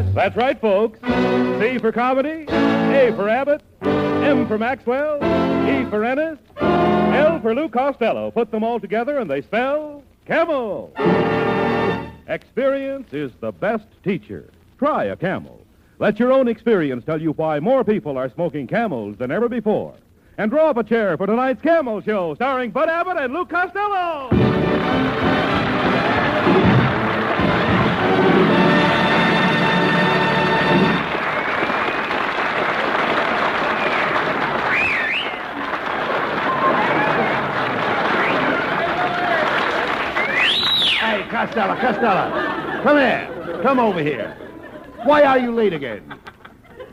C-A-M-E-L-S. That's right, folks. C for comedy, A for Abbott, M for Maxwell, E for Ennis, L for Lou Costello. Put them all together and they spell Camel. Experience is the best teacher. Try a Camel. Let your own experience tell you why more people are smoking Camels than ever before. And draw up a chair for tonight's Camel Show, starring Bud Abbott and Lou Costello. Hey, Costello, Costello. Come here. Come over here. Why are you late again?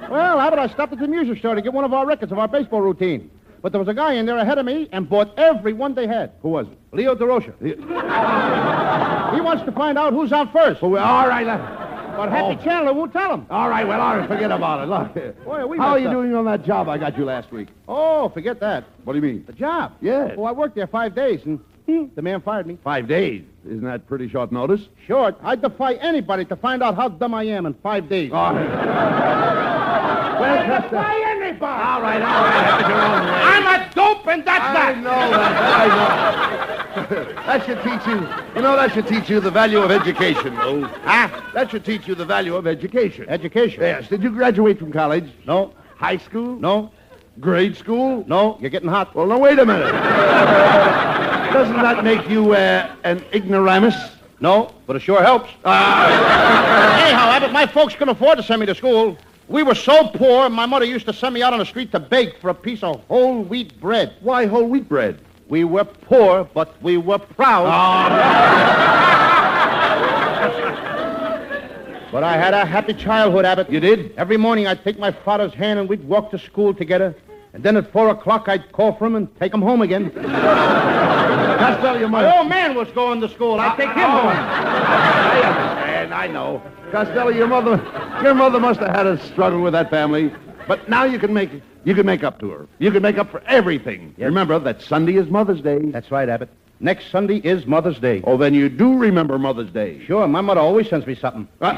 Well, Abbott, I stopped at the music store to get one of our records of our baseball routine. But there was a guy in there ahead of me and bought every one they had. Who was it? Leo Durocher. he wants to find out who's out first. Who, all right, But Happy Oh. Chandler won't tell him. all right, well, all right, forget about it. Look, Boy, are we how are you up. doing on that job I got you last week? Oh, forget that. What do you mean? The job. Yes. Oh, I worked there five days, and Hmm, the man fired me. Five days. Isn't that pretty short notice? Short. I defy anybody to find out how dumb I am in five days. Right. Oh. well, Costello. anybody. All right, all right, have it your own way. I'm a dope, and that's I that. know that. I know. that should teach you. You know, that should teach you the value of education, Lou. Huh? That should teach you the value of education. Education. Yes. Did you graduate from college? No. High school? No. Grade school? No. You're getting hot. Well, now, wait a minute. Doesn't that make you uh, an ignoramus? No, but it sure helps. Anyhow, Abbott, my folks couldn't afford to send me to school. We were so poor, my mother used to send me out on the street to beg for a piece of whole wheat bread. Why whole wheat bread? We were poor, but we were proud. but I had a happy childhood, Abbott. You did? Every morning I'd take my father's hand and we'd walk to school together. And then at four o'clock I'd call for him and take him home again. Costello, your My mother. old man was going to school. I'd take him uh, home. Oh. I understand. I know. Costello, your mother, your mother must have had a struggle with that family. But now you can make you can make up to her. You can make up for everything. Remember that Sunday is Mother's Day. That's right, Abbott. Next Sunday is Mother's Day. Oh, then you do remember Mother's Day. Sure, my mother always sends me something. Uh,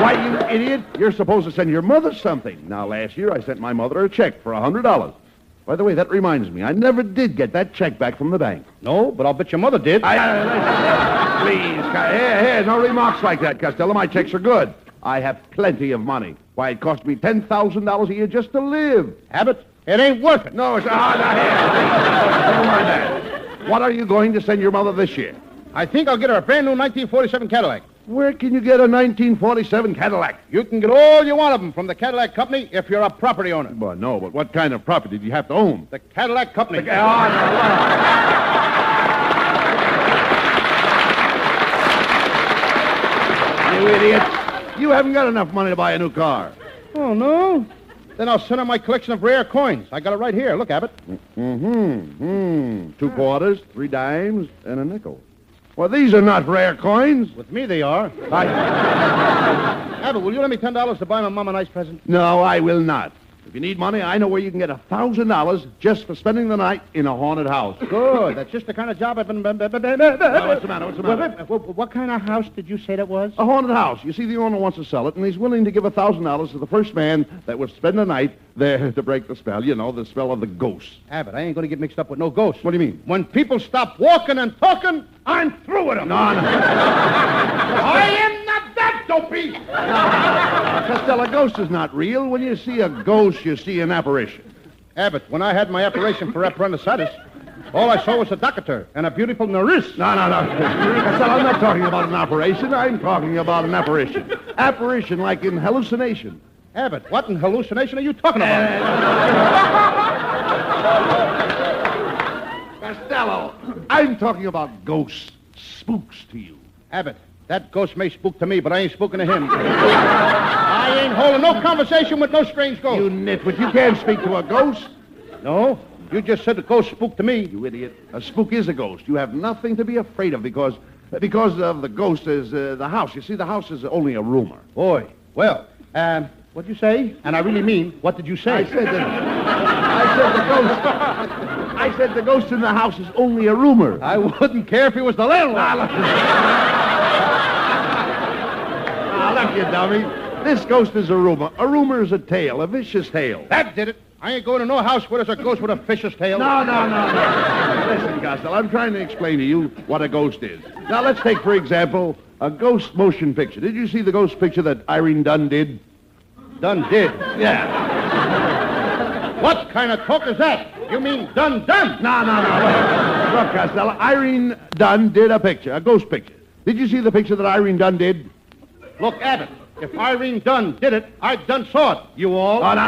why, you idiot? You're supposed to send your mother something. Now, last year I sent my mother a check for a hundred dollars. By the way, that reminds me, I never did get that check back from the bank. No, but I'll bet your mother did. I, I- please, here, here, no remarks like that, Costello. My checks are good. I have plenty of money. Why, it cost me ten thousand dollars a year just to live. Abbott, it ain't worth it. No, it's ah, now, here. Never mind that. What are you going to send your mother this year? I think I'll get her a brand new 1947 Cadillac. Where can you get a 1947 Cadillac? You can get all you want of them from the Cadillac Company if you're a property owner. Well, no, but what kind of property do you have to own? The Cadillac Company. Oh no! You idiot. You haven't got enough money to buy a new car. Oh, no? Then I'll send her my collection of rare coins. I got it right here. Look, Abbott. Mm-hmm. Hmm. Two quarters, three dimes, and a nickel. Well, these are not rare coins. With me, they are. I... Abbott, will you lend me $10 to buy my mom a nice present? No, I will not. If you need money, I know where you can get a thousand dollars just for spending the night in a haunted house. Good. That's just the kind of job I've been. Well, what's the matter? What's the matter? What, what kind of house did you say that was? A haunted house. You see, the owner wants to sell it, and he's willing to give a thousand dollars to the first man that would spend the night there to break the spell. You know, the spell of the ghost. Ah, Abbott, I ain't going to get mixed up with no ghosts. What do you mean? When people stop walking and talking, I'm through with them. No, no. I am not that dopey. Costello, a ghost is not real. When you see a ghost, you see an apparition. Abbott, when I had my operation for appendicitis, all I saw was a doctor and a beautiful nurse. No, no, no. Costello, I'm not talking about an operation. I'm talking about an apparition. Apparition like in hallucination. Abbott, what in hallucination are you talking about? Costello, I'm talking about ghosts, spooks to you. Abbott, that ghost may spook to me, but I ain't spooking to him. I ain't holding no conversation with no strange ghost. You nitwit, you can't speak to a ghost. No, you just said the ghost spooked to me. You idiot. A spook is a ghost. You have nothing to be afraid of because because of the ghost is uh, the house. You see, the house is only a rumor. Boy, well, um, what'd you say? And I really mean, what did you say? I said that. I said the ghost. I said the ghost in the house is only a rumor. I wouldn't care if he was the landlord. Look, you dummy. This ghost is a rumor. A rumor is a tale, a vicious tale. That did it. I ain't going to no house where there's a ghost with a fish's tail. No, no, no, no. Listen, Costello, I'm trying to explain to you what a ghost is. Now, let's take, for example, a ghost motion picture. Did you see the ghost picture that Irene Dunne did? Done did. Yeah. What kind of talk is that? You mean done done? No, no, no. Look, Costello, Irene Dunne did a picture, a ghost picture. Did you see the picture that Irene Dunne did? Look, Abbott, if Irene Dunne did it, I done saw it. You all? Oh, no.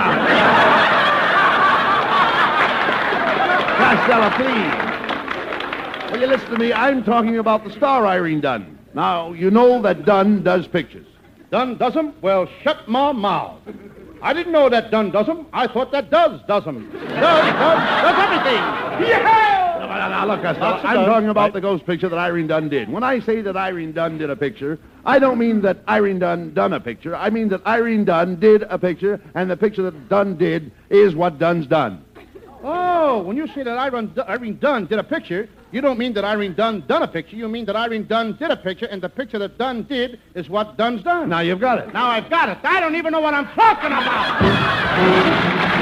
Costello, please. Will you listen to me? I'm talking about the star Irene Dunne. Now, you know that Dunne does pictures. Done does 'em? Well, shut my mouth. I didn't know that done does 'em. I thought that does does 'em. Does, does, does everything. Yeah! Now, now, now, look, Costello, Lots of I'm talking about Right. the ghost picture that Irene Dunne did. When I say that Irene Dunne did a picture, I don't mean that Irene Dunne done a picture. I mean that Irene Dunne did a picture, and the picture that Dunne did is what Dunne's done. Oh, when you say that Irene, Irene Dunne did a picture, you don't mean that Irene Dunne done a picture. You mean that Irene Dunne did a picture, and the picture that Dunne did is what Dunne's done. Now you've got it. Now I've got it. I don't even know what I'm talking about.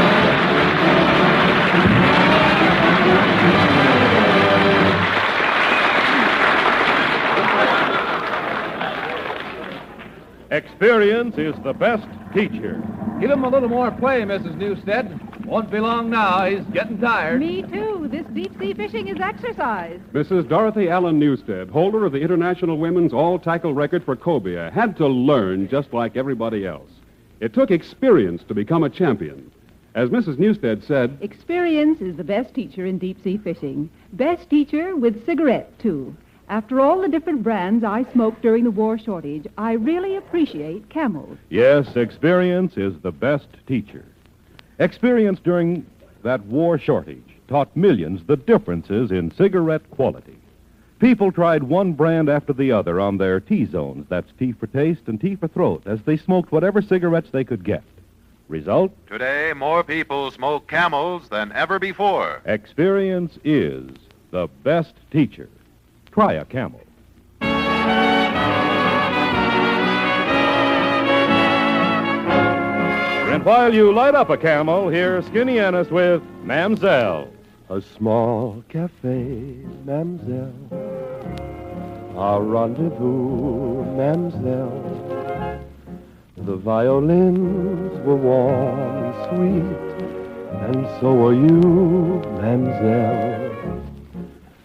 Experience is the best teacher. Give him a little more play, Mrs. Newstead. Won't be long now. He's getting tired. Me too. This deep sea fishing is exercise. Mrs. Dorothy Allen Newstead, holder of the International Women's All Tackle record for cobia, had to learn just like everybody else. It took experience to become a champion. As Mrs. Newstead said, Experience is the best teacher in deep sea fishing. Best teacher with cigarette, too. After all the different brands I smoked during the war shortage, I really appreciate Camels. Yes, experience is the best teacher. Experience during that war shortage taught millions the differences in cigarette quality. People tried one brand after the other on their T zones, that's T for taste and T for throat, as they smoked whatever cigarettes they could get. Result? Today, more people smoke camels than ever before. Experience is the best teacher. Try a camel. And while you light up a camel, here's Skinny Ennis with Mamselle. A small cafe, Mamselle. A rendezvous, Mamselle. The violins were warm and sweet, and so were you, Mamselle.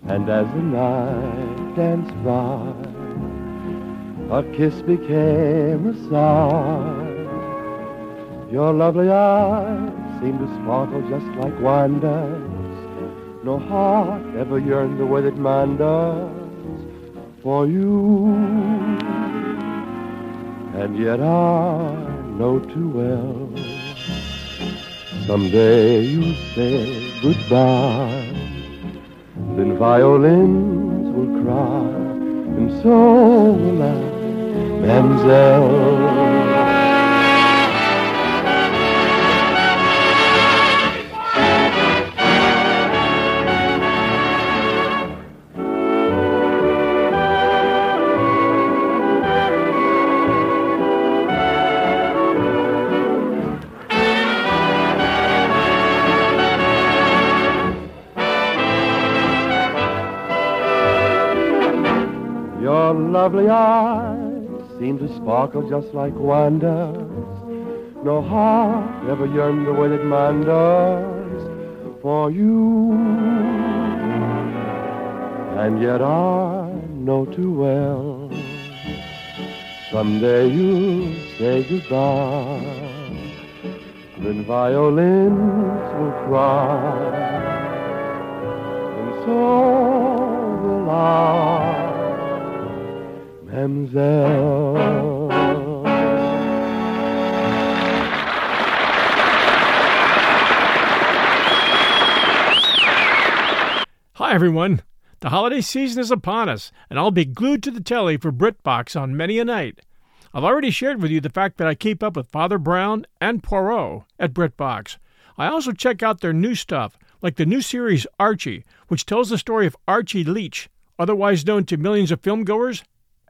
And as the night danced by, a kiss became a sigh. Your lovely eyes seemed to sparkle just like wine does. No heart ever yearned the way that mine does for you. And yet I know too well. Someday you'll say goodbye. Then violins will cry, and so will I, Mademoiselle. Lovely eyes seem to sparkle just like wine does. No heart ever yearned the way that mine does for you. And yet I know too well someday you'll say goodbye. Then violins will cry, and so will I, Mademoiselle. Hi, everyone. The holiday season is upon us, and I'll be glued to the telly for BritBox on many a night. I've already shared with you the fact that I keep up with Father Brown and Poirot at BritBox. I also check out their new stuff, like the new series Archie, which tells the story of Archie Leach, otherwise known to millions of filmgoers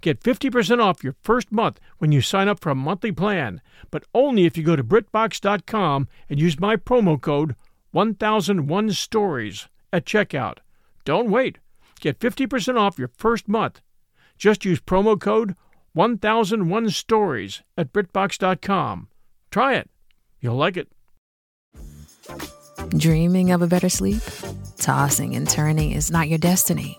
Get 50% off your first month when you sign up for a monthly plan, but only if you go to BritBox.com and use my promo code 1001 Stories at checkout. Don't wait. Get 50% off your first month. Just use promo code 1001 Stories at BritBox.com. Try it. You'll like it. Dreaming of a better sleep? Tossing and turning is not your destiny.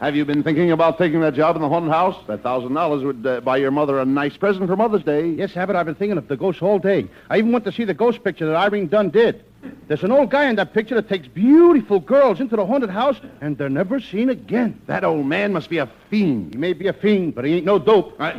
have you been thinking about taking that job in the haunted house? That thousand dollars would uh, buy your mother a nice present for Mother's Day. Yes, Abbott, I've been thinking of the ghost all day. I even went to see the ghost picture that Irene Dunne did. There's an old guy in that picture that takes beautiful girls into the haunted house, and they're never seen again. That old man must be a fiend. He may be a fiend, but he ain't no dope. well,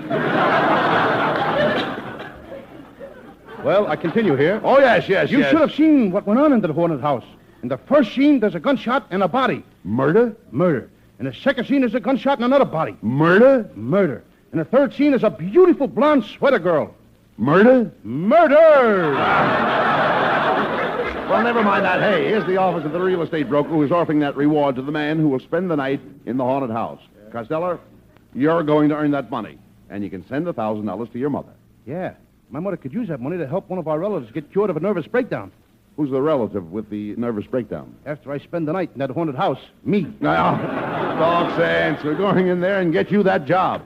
I continue here. Oh, yes, yes, You yes. should have seen what went on in the haunted house. In the first scene, there's a gunshot and a body. Murder? Murder. In the second scene, there's a gunshot and another body. Murder? Murder. In the third scene, there's a beautiful blonde sweater girl. Murder? Murder! Well, never mind that. Hey, here's the office of the real estate broker who's offering that reward to the man who will spend the night in the haunted house. Costello, you're going to earn that money, and you can send the thousand dollars to your mother. Yeah. My mother could use that money to help one of our relatives get cured of a nervous breakdown. Who's the relative with the nervous breakdown? After I spend the night in that haunted house, me. Now, talk sense. We're going in there and get you that job.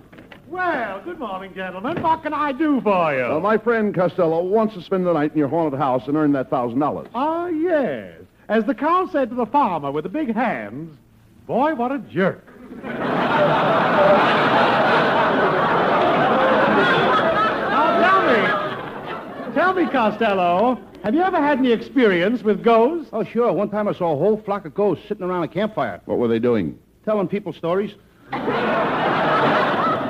Well, good morning, gentlemen. What can I do for you? Well, my friend Costello wants to spend the night in your haunted house and earn that thousand dollars. Ah, yes. As the cow said to the farmer with the big hands, boy, what a jerk. now, tell me, tell me, Costello, have you ever had any experience with ghosts? Oh, sure. One time I saw a whole flock of ghosts sitting around a campfire, What were they doing? telling people stories.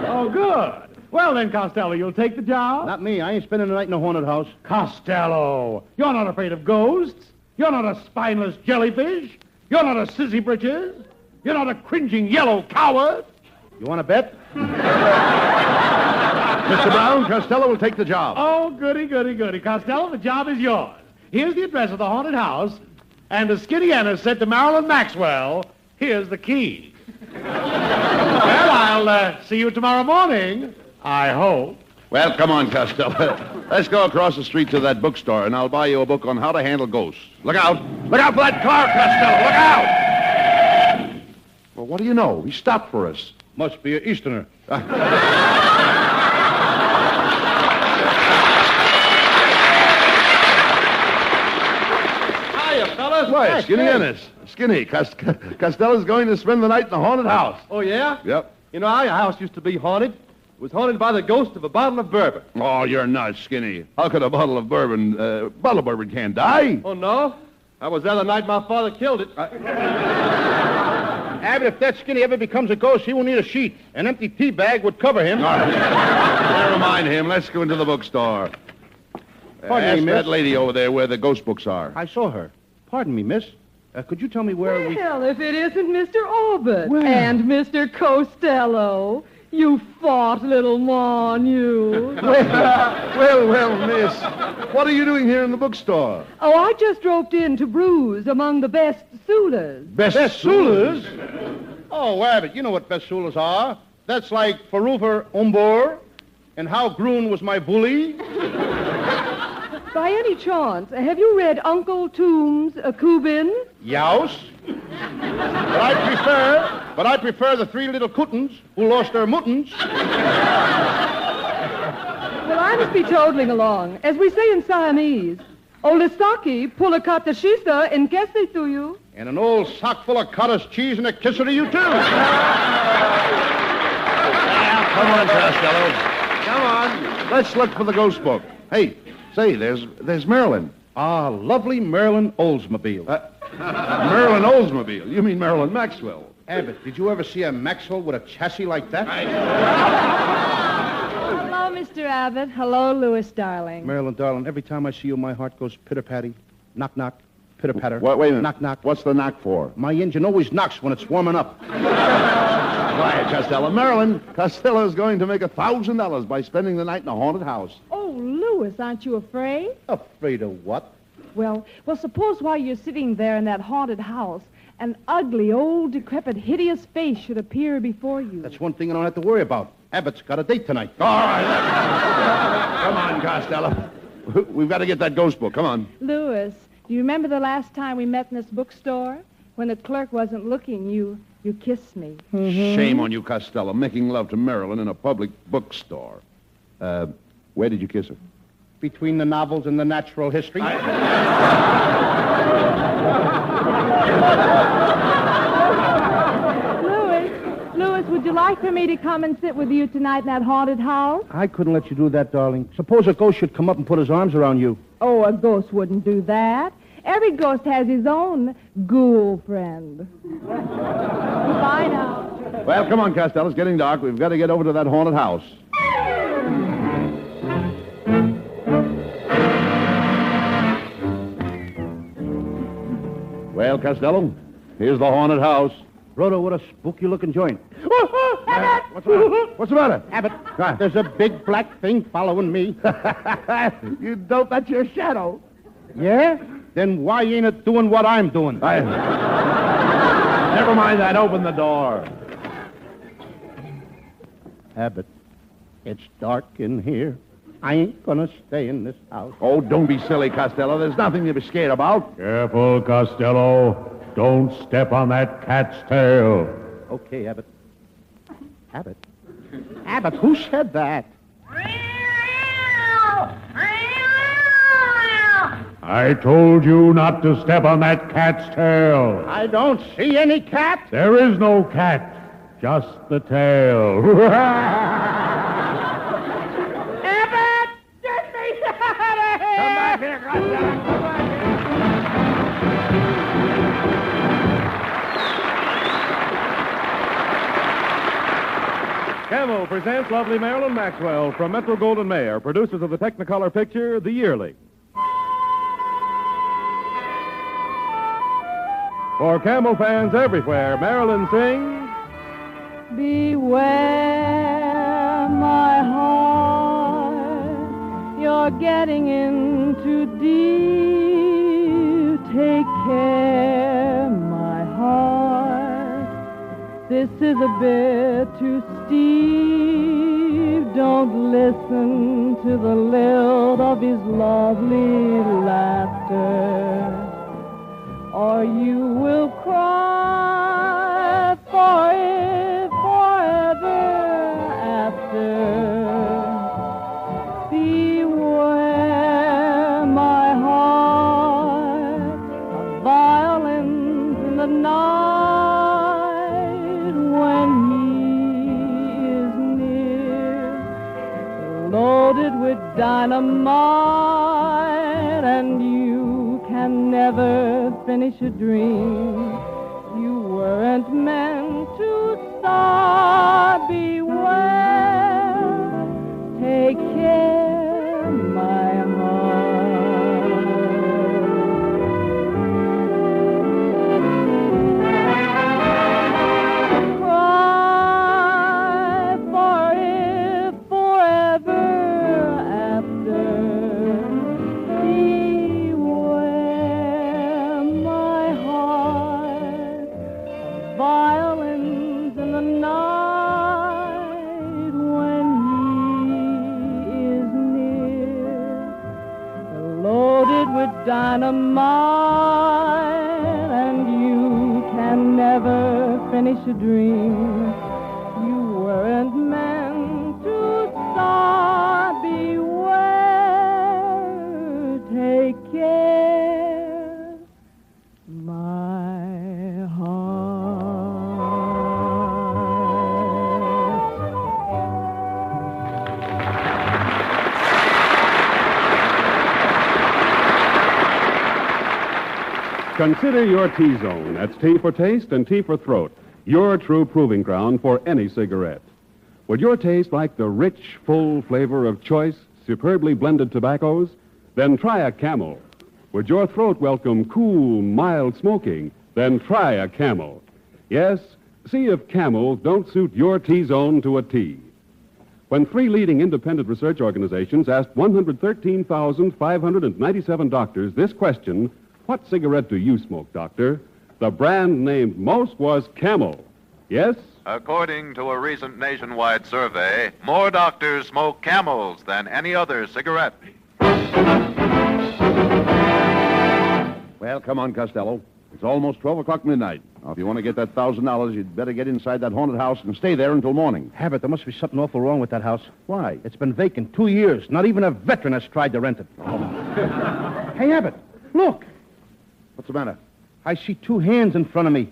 Oh, good. Well, then, Costello, you'll take the job? Not me. I ain't spending the night in a haunted house. Costello, you're not afraid of ghosts. You're not a spineless jellyfish. You're not a sissy britches. You're not a cringing yellow coward. You want to bet? Mr. Brown, Costello will take the job. Oh, goody, goody, goody. Costello, the job is yours. Here's the address of the haunted house, and as Skinny Ennis said to Marilyn Maxwell, here's the key. well, I'll uh, see you tomorrow morning, I hope. Well, come on, Costello. Let's go across the street to that bookstore, and I'll buy you a book on how to handle ghosts. Look out! Look out for that car, Costello! Look out! Well, what do you know? He stopped for us. Must be an Easterner. fellas. Why, Skinny Ennis. Skinny, Cos- Costello's going to spend the night in the haunted house. Oh, yeah? Yep. You know, our house used to be haunted. It was haunted by the ghost of a bottle of bourbon. Oh, you're nuts, Skinny. How could a bottle of bourbon, uh, bottle of bourbon can't die? Oh, no? I was there the night my father killed it. Abbott, if that skinny ever becomes a ghost, he won't need a sheet. An empty tea bag would cover him. All right. Never mind him. Let's go into the bookstore. Pardon Ask me, miss. that lady over there where the ghost books are. I saw her. Pardon me, miss. Uh, could you tell me where we... Well, if it isn't Mr. Orbit and Mr. Costello. You fought, little mon, you. well, well, well, miss. What are you doing here in the bookstore? Oh, I just roped in to bruise among the best Sulas. Best, Sulas? Oh, Abbott, you know what best Sulas are. That's like Farufer Umbor and How Groon Was My Bully. By any chance, have you read Uncle Tomb's a Kubin? Youse. But I prefer, but I prefer the three little cootins who lost their muttons. Well, I must be toddling along. As we say in Siamese, Olisaki pulakata shisa in kesi to you. And an old sock full of cottage cheese and a kisser to you, too. Come on, Costello. Come on. Let's look for the ghost book. Hey, say, there's there's Marilyn. Ah, lovely Marilyn Oldsmobile. Uh, Marilyn Oldsmobile. You mean Marilyn Maxwell? Abbott, did you ever see a Maxwell with a chassis like that? Hello, Mr. Abbott. Hello, Louis, darling. Marilyn, darling, every time I see you, my heart goes pitter-patty. Knock, knock. Pitter-patter. Wait, wait a minute. Knock, knock. What's the knock for? My engine always knocks when it's warming up. Quiet, Costello. Marilyn, Costello's going to make a thousand dollars by spending the night in a haunted house. Oh, Louis, aren't you afraid? Afraid of what? Well, well, suppose while you're sitting there in that haunted house, an ugly, old, decrepit, hideous face should appear before you. That's one thing I don't have to worry about. Abbott's got a date tonight. All right. Come on, Costello. We've got to get that ghost book. Come on. Louis, do you remember the last time we met in this bookstore? When the clerk wasn't looking, you you kissed me. Shame on you, Costello, making love to Marilyn in a public bookstore. Uh, where did you kiss her? Between the novels and the natural history. Louis, Louis, would you like for me to come and sit with you tonight in that haunted house? I couldn't let you do that, darling. Suppose a ghost should come up and put his arms around you. Oh, a ghost wouldn't do that. Every ghost has his own ghoul friend. Bye now. Well, come on, Costello. It's getting dark. We've got to get over to that haunted house. Well, Costello, here's the haunted house. Rhoda, what a spooky-looking joint. What's the matter? What's the matter? Abbott, there's a big black thing following me. you dope, that's your shadow. Yeah? Then why ain't it doing what I'm doing? I... Never mind that. Open the door. Abbott, it's dark in here. I ain't gonna stay in this house. Oh, don't be silly, Costello. There's nothing to be scared about. Careful, Costello. Don't step on that cat's tail. Okay, Abbott. Abbott? Abbott, who said that? I told you not to step on that cat's tail. I don't see any cat. There is no cat, just the tail. Camel presents lovely Marilyn Maxwell from Metro Goldwyn Mayer, producers of the Technicolor picture, The Yearling. For Camel fans everywhere, Marilyn sings. Beware, my heart, getting in too deep. Take care, my heart. This is a bit too steep. Don't listen to the lilt of his lovely laughter or you will dynamite, and you can never finish a dream. Consider your T Zone. That's T for taste and T for throat. Your true proving ground for any cigarette. Would your taste like the rich, full flavor of choice, superbly blended tobaccos? Then try a camel. Would your throat welcome cool, mild smoking? Then try a camel. Yes, see if camels don't suit your T Zone to a T. When three leading independent research organizations asked 113,597 doctors this question, what cigarette do you smoke, doctor? The brand named most was Camel. Yes? According to a recent nationwide survey, more doctors smoke camels than any other cigarette. Well, come on, Costello. It's almost 12 o'clock midnight. Now, if you want to get that $1,000, you'd better get inside that haunted house and stay there until morning. Abbott, there must be something awful wrong with that house. Why? It's been vacant two years. Not even a veteran has tried to rent it. Oh. hey, Abbott, look. What's the matter? I see two hands in front of me.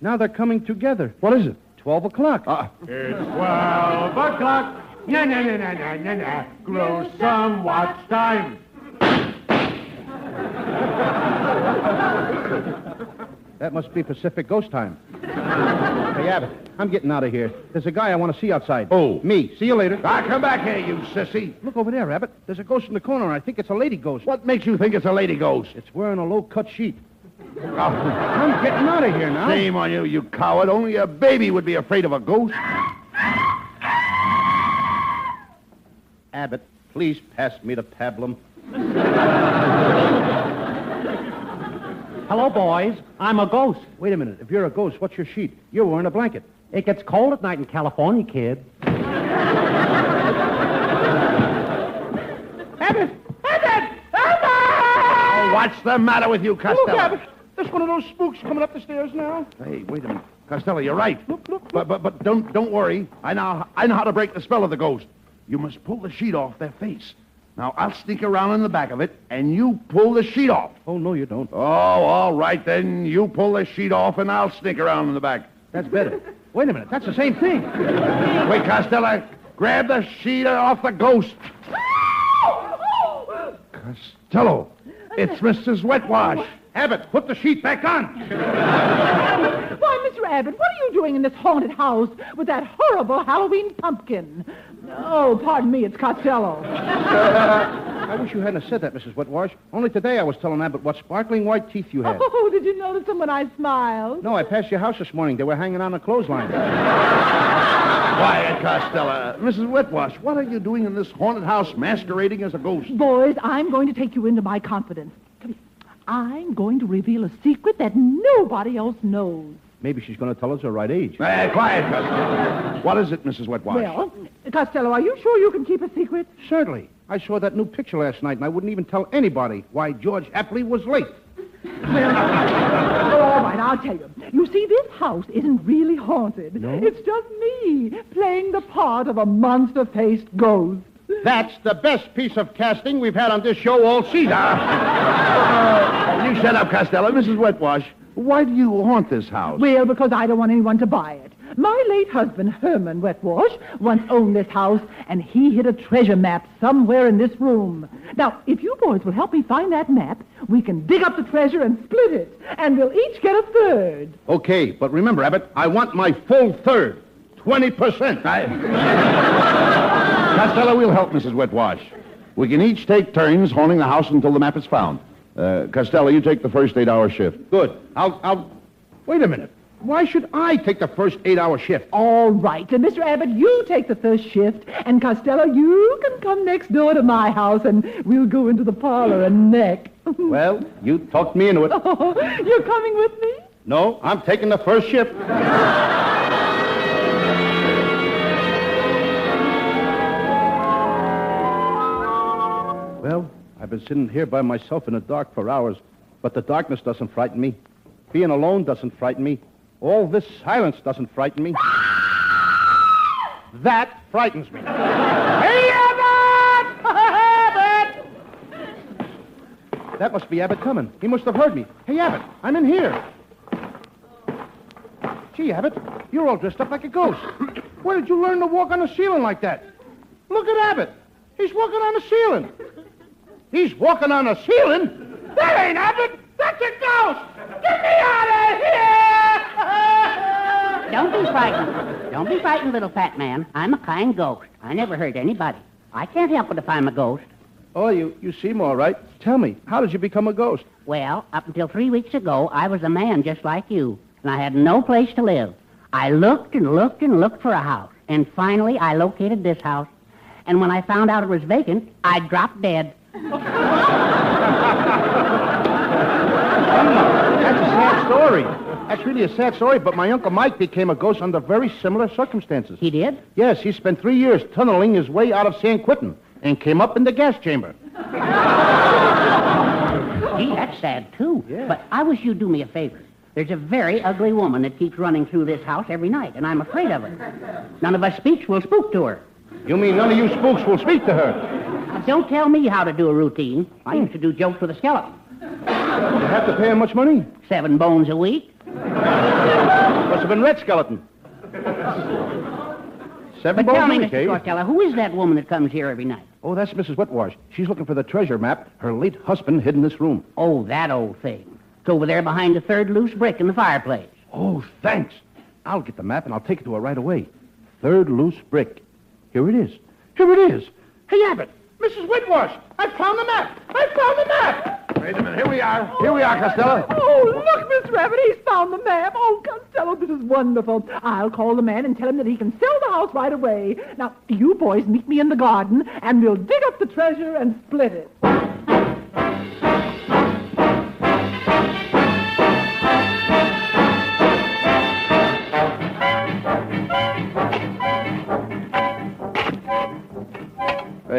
Now they're coming together. What is it? Twelve o'clock. Uh, It's 12 o'clock. Na na na na na na na. Grow some watch time. That must be Pacific Ghost Time. Hey, Abbott, I'm getting out of here. There's a guy I want to see outside. Oh. Me. See you later. Ah, come back here, you sissy. Look over there, Abbott. There's a ghost in the corner, and I think it's a lady ghost. What makes you think it's a lady ghost? It's wearing a low-cut sheet. Oh, I'm getting out of here now. Shame on you, you coward. Only a baby would be afraid of a ghost. Abbott, please pass me the pablum. Hello, boys. I'm a ghost. Wait a minute. If you're a ghost, what's your sheet? You're wearing a blanket. It gets cold at night in California, kid. Abbott! Abbott! Oh, what's the matter with you, Costello? Look, Abbott. There's one of those spooks coming up the stairs now. Hey, wait a minute. Costello, you're right. Look, look, But, but, but don't, don't worry. I know, I know how to break the spell of the ghost. You must pull the sheet off their face. Now, I'll sneak around in the back of it, and you pull the sheet off. Oh, no, you don't. Oh, all right, then. You pull the sheet off, and I'll sneak around in the back. That's better. Wait a minute. That's the same thing. Wait, Costello. Grab the sheet off the ghost. Costello, it's Mrs. Wetwash. Abbott, put the sheet back on. Why, Mr. Abbott, what are you doing in this haunted house with that horrible Halloween pumpkin? Oh, pardon me, it's Costello. I wish you hadn't said that, Mrs. Whitwash. Only today I was telling Abbott what sparkling white teeth you had. Oh, did you notice them when I smiled? No, I passed your house this morning. They were hanging on a clothesline. Quiet, Costello. Mrs. Whitwash, what are you doing in this haunted house masquerading as a ghost? Boys, I'm going to take you into my confidence. Come here. I'm going to reveal a secret that nobody else knows. Maybe she's going to tell us her right age. Eh, quiet, Costello. What is it, Mrs. Wetwash? Well, Costello, are you sure you can keep a secret? Certainly. I saw that new picture last night, and I wouldn't even tell anybody why George Apley was late. well, all right, I'll tell you. You see, this house isn't really haunted. No? It's just me playing the part of a monster-faced ghost. That's the best piece of casting we've had on this show all season. you shut up, Costello. Mrs. Wetwash, why do you haunt this house? Well, because I don't want anyone to buy it. My late husband, Herman Wetwash, once owned this house, and he hid a treasure map somewhere in this room. Now, if you boys will help me find that map, we can dig up the treasure and split it, and we'll each get a third. Okay, but remember, Abbott, I want my full third. 20%. I... Costello, we'll help Mrs. Wetwash. We can each take turns haunting the house until the map is found. Uh, Costello, you take the first eight-hour shift. Good. I'll, I'll... Wait a minute. Why should I take the first eight-hour shift? All right. And Mr. Abbott, you take the first shift, and Costello, you can come next door to my house, and we'll go into the parlor and neck. Well, you talked me into it. Oh, you're coming with me? No, I'm taking the first shift. been sitting here by myself in the dark for hours, but the darkness doesn't frighten me. Being alone doesn't frighten me. All this silence doesn't frighten me. that frightens me. Hey, Abbott! Abbott! That must be Abbott coming. He must have heard me. Hey, Abbott, I'm in here. Gee, Abbott, you're all dressed up like a ghost. Where did you learn to walk on the ceiling like that? Look at Abbott. He's walking on the ceiling. He's walking on the ceiling? That ain't Abbott! That's a ghost! Get me out of here! Don't be frightened. Don't be frightened, little fat man. I'm a kind ghost. I never hurt anybody. I can't help it if I'm a ghost. Oh, you, you seem all right. Tell me, how did you become a ghost? Well, up until three weeks ago, I was a man just like you, and I had no place to live. I looked and looked and looked for a house, and finally I located this house. And when I found out it was vacant, I dropped dead. Hmm, that's a sad story. That's really a sad story, but my Uncle Mike became a ghost under very similar circumstances. He did? Yes, he spent three years tunneling his way out of San Quentin and came up in the gas chamber. Gee, that's sad, too. But I wish you'd do me a favor. There's a very ugly woman that keeps running through this house every night, and I'm afraid of her. None of us speaks will spook to her. You mean none of you spooks will speak to her? Now, don't tell me how to do a routine. I hmm. used to do jokes with a skeleton. You have to pay him much money? Seven bones a week. Must have been Red Skeleton. Seven But tell bones me, a week, Mr. Costello, who is that woman that comes here every night? Oh, that's Mrs. Wetwash. She's looking for the treasure map. Her late husband hid in this room. Oh, that old thing. It's over there behind the third loose brick in the fireplace. Oh, thanks. I'll get the map and I'll take it to her right away. Third loose brick. Here it is. Here it is. Hey, Abbott, Mrs. Whitwash, I found the map. I found the map. Wait a minute. Here we are. Here we are, Costello. Oh, look, Miss Rabbit, he's found the map. Oh, Costello, this is wonderful. I'll call the man and tell him that he can sell the house right away. Now, you boys meet me in the garden, and we'll dig up the treasure and split it.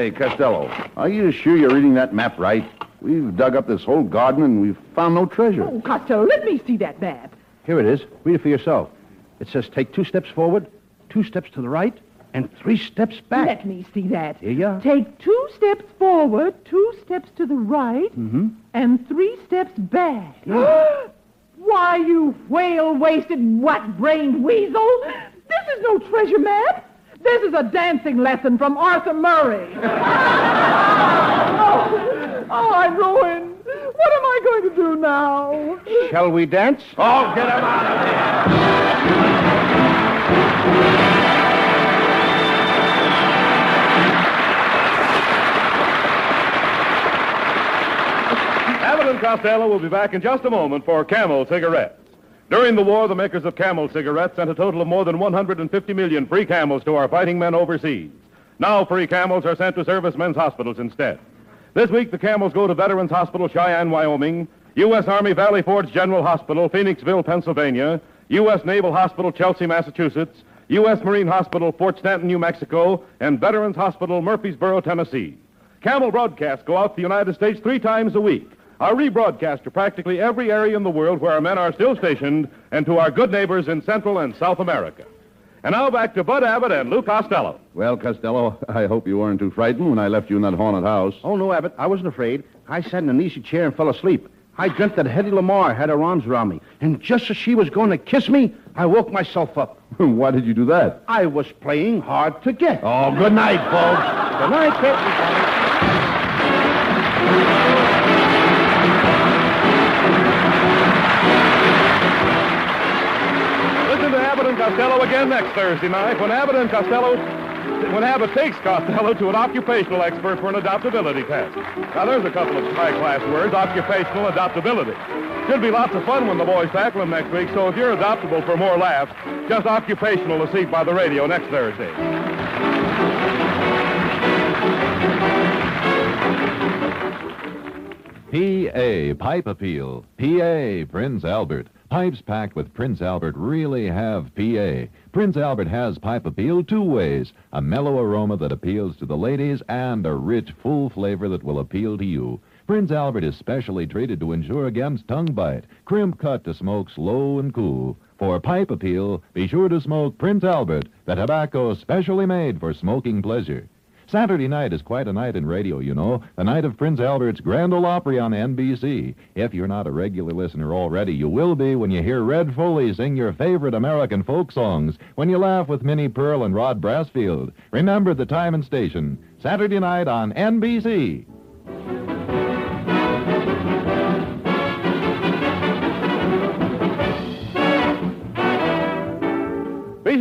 Hey, Costello, are you sure you're reading that map right? We've dug up this whole garden and we've found no treasure. Oh, Costello, let me see that map. Here it is. Read it for yourself. It says take two steps forward, two steps to the right, and three steps back. Let me see that. Here you are. Take two steps forward, two steps to the right, Mm-hmm. and three steps back. Why, you whale-waisted, what-brained weasel! This is no treasure map. This is a dancing lesson from Arthur Murray. oh, oh, I'm ruined. What am I going to do now? Shall we dance? Oh, get him out of here! Abbott and Costello will be back in just a moment for Camel cigarettes. During the war, the makers of Camel cigarettes sent a total of more than 150 million free camels to our fighting men overseas. Now, free camels are sent to servicemen's hospitals instead. This week, the camels go to Veterans Hospital, Cheyenne, Wyoming, U.S. Army Valley Forge General Hospital, Phoenixville, Pennsylvania, U.S. Naval Hospital, Chelsea, Massachusetts, U.S. Marine Hospital, Fort Stanton, New Mexico, and Veterans Hospital, Murfreesboro, Tennessee. Camel broadcasts go out to the United States three times a week, are rebroadcast to practically every area in the world where our men are still stationed, and to our good neighbors in Central and South America. And now back to Bud Abbott and Lou Costello. Well, Costello, I hope you weren't too frightened when I left you in that haunted house. Oh, no, Abbott. I wasn't afraid. I sat in an easy chair and fell asleep. I dreamt that Hedy Lamarr had her arms around me, and just as she was going to kiss me, I woke myself up. Why did you do that? I was playing hard to get. Oh, good night, folks. Good night, Kit. Costello again next Thursday night when Abbott and Costello, when Abbott takes Costello to an occupational expert for an adaptability test. Now, there's a couple of high-class words, occupational adaptability. Should be lots of fun when the boys tackle them next week, so if you're adaptable for more laughs, just occupational to see by the radio next Thursday. PA Pipe Appeal. PA Prince Albert. Pipes packed with Prince Albert really have PA. Prince Albert has pipe appeal two ways a mellow aroma that appeals to the ladies and a rich, full flavor that will appeal to you. Prince Albert is specially treated to ensure against tongue bite, crimp cut to smoke slow and cool. For pipe appeal, be sure to smoke Prince Albert, the tobacco specially made for smoking pleasure. Saturday night is quite a night in radio, you know. The night of Prince Albert's Grand Ole Opry on NBC. If you're not a regular listener already, you will be when you hear Red Foley sing your favorite American folk songs, when you laugh with Minnie Pearl and Rod Brasfield. Remember the time and station. Saturday night on NBC.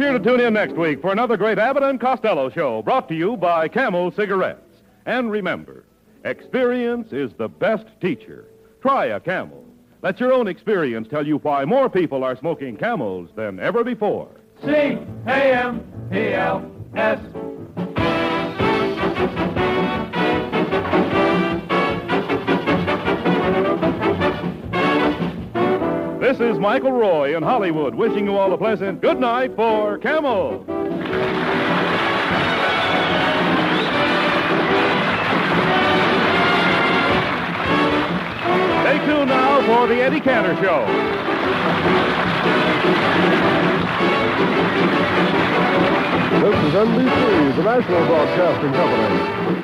Sure to tune in next week for another great Abbott and Costello show brought to you by Camel Cigarettes. And remember, experience is the best teacher. Try a Camel. Let your own experience tell you why more people are smoking Camels than ever before. C A M P L S. This is Michael Roy in Hollywood wishing you all a pleasant good night for Camel. Stay tuned now for the Eddie Cantor Show. This is NBC, the National Broadcasting Company.